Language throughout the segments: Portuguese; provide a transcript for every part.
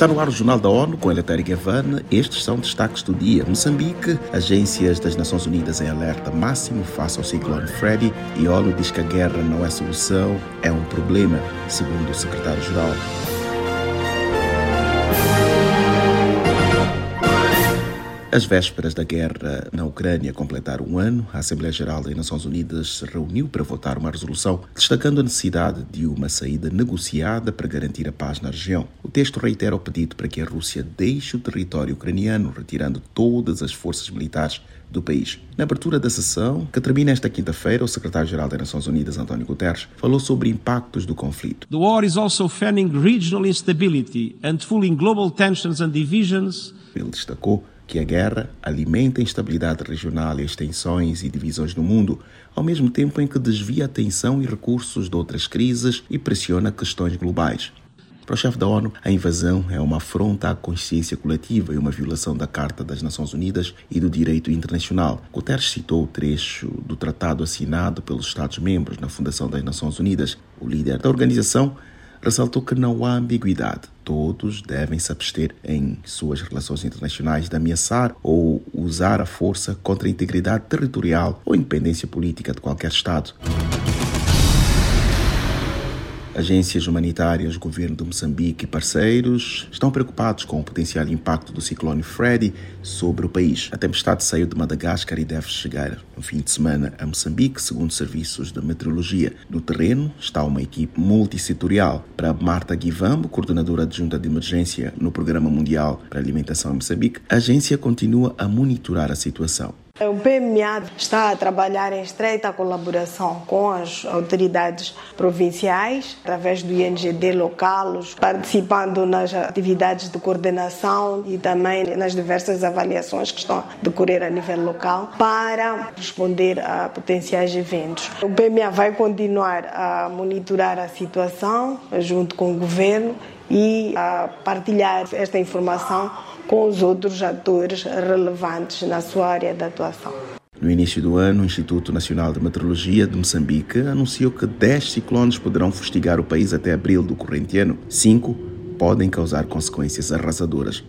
Está no ar o Jornal da ONU com Eletéria Gavan. Estes são destaques do dia. Moçambique, agências das Nações Unidas em alerta máximo face ao ciclone Freddy e ONU diz que a guerra não é solução, é um problema, segundo o secretário-geral. As vésperas da guerra na Ucrânia completaram um ano. A Assembleia Geral das Nações Unidas se reuniu para votar uma resolução destacando a necessidade de uma saída negociada para garantir a paz na região. O texto reitera o pedido para que a Rússia deixe o território ucraniano, retirando todas as forças militares do país. Na abertura da sessão, que termina esta quinta-feira, o secretário-geral das Nações Unidas, António Guterres, falou sobre impactos do conflito. The war is also fanning regional instability and fueling global tensions and divisions. Ele destacou que a guerra alimenta a instabilidade regional e as tensões e divisões no mundo, ao mesmo tempo em que desvia atenção e recursos de outras crises e pressiona questões globais. Para o chefe da ONU, a invasão é uma afronta à consciência coletiva e uma violação da Carta das Nações Unidas e do direito internacional. Guterres citou o trecho do tratado assinado pelos Estados-membros na Fundação das Nações Unidas. O líder da organização ressaltou que não há ambiguidade. Todos devem se abster em suas relações internacionais de ameaçar ou usar a força contra a integridade territorial ou independência política de qualquer Estado. Agências humanitárias, governo de Moçambique e parceiros estão preocupados com o potencial impacto do ciclone Freddy sobre o país. A tempestade saiu de Madagascar e deve chegar no fim de semana a Moçambique, segundo serviços de meteorologia. No terreno está uma equipe multissetorial. Para Marta Guivambo, coordenadora adjunta de emergência no Programa Mundial para a Alimentação em Moçambique, a agência continua a monitorar a situação. O PMA está a trabalhar em estreita colaboração com as autoridades provinciais, através do INGD local, participando nas atividades de coordenação e também nas diversas avaliações que estão a decorrer a nível local para responder a potenciais eventos. O PMA vai continuar a monitorar a situação junto com o governo e a partilhar esta informação com os outros atores relevantes na sua área de atuação. No início do ano, o Instituto Nacional de Meteorologia de Moçambique anunciou que 10 ciclones poderão fustigar o país até abril do corrente ano. Cinco podem causar consequências arrasadoras.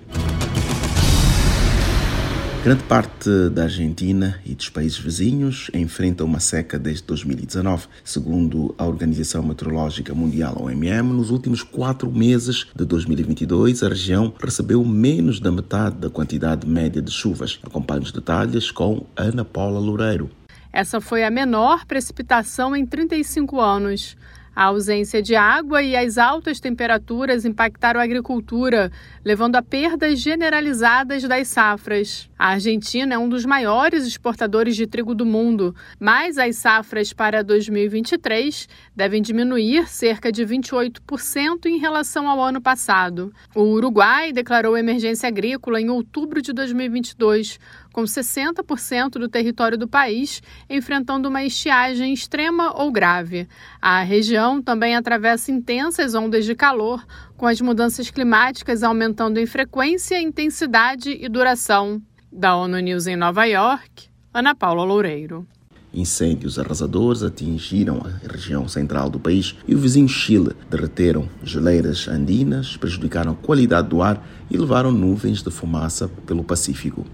Grande parte da Argentina e dos países vizinhos enfrenta uma seca desde 2019. Segundo a Organização Meteorológica Mundial, OMM, nos últimos quatro meses de 2022, a região recebeu menos da metade da quantidade média de chuvas. Acompanhe os detalhes com Ana Paula Loureiro. Essa foi a menor precipitação em 35 anos. A ausência de água e as altas temperaturas impactaram a agricultura, levando a perdas generalizadas das safras. A Argentina é um dos maiores exportadores de trigo do mundo, mas as safras para 2023 devem diminuir cerca de 28% em relação ao ano passado. O Uruguai declarou emergência agrícola em outubro de 2022, com 60% do território do país enfrentando uma estiagem extrema ou grave. A região também atravessa intensas ondas de calor, com as mudanças climáticas aumentando em frequência, intensidade e duração. Da ONU News em Nova York, Ana Paula Loureiro. Incêndios arrasadores atingiram a região central do país e o vizinho Chile derreteram geleiras andinas, prejudicaram a qualidade do ar e levaram nuvens de fumaça pelo Pacífico.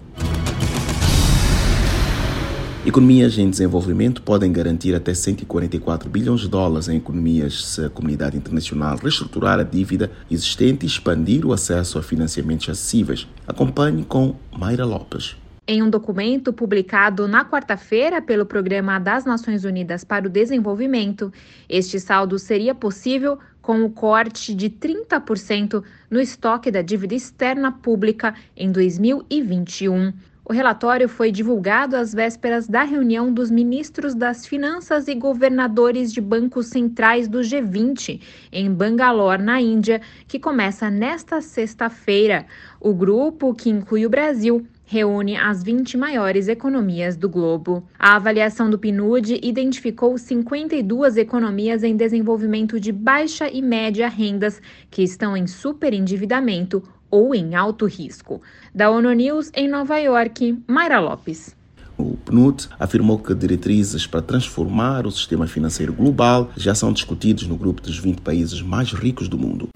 Economias em desenvolvimento podem garantir até 144 bilhões de dólares em economias se a comunidade internacional reestruturar a dívida existente e expandir o acesso a financiamentos acessíveis. Acompanhe com Mayra Lopes. Em um documento publicado na quarta-feira pelo Programa das Nações Unidas para o Desenvolvimento, este saldo seria possível com o corte de 30% no estoque da dívida externa pública em 2021. O relatório foi divulgado às vésperas da reunião dos ministros das Finanças e governadores de bancos centrais do G20 em Bangalore, na Índia, que começa nesta sexta-feira. O grupo, que inclui o Brasil, reúne as 20 maiores economias do globo. A avaliação do PNUD identificou 52 economias em desenvolvimento de baixa e média rendas que estão em superendividamento ou em alto risco. Da ONU News em Nova York, Mayra Lopes. O PNUD afirmou que diretrizes para transformar o sistema financeiro global já são discutidos no grupo dos 20 países mais ricos do mundo.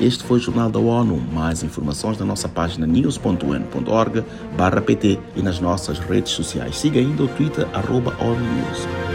Este foi o Jornal da ONU. Mais informações na nossa página news.un.org/pt e nas nossas redes sociais. Siga ainda o Twitter @onu_news. ONU News.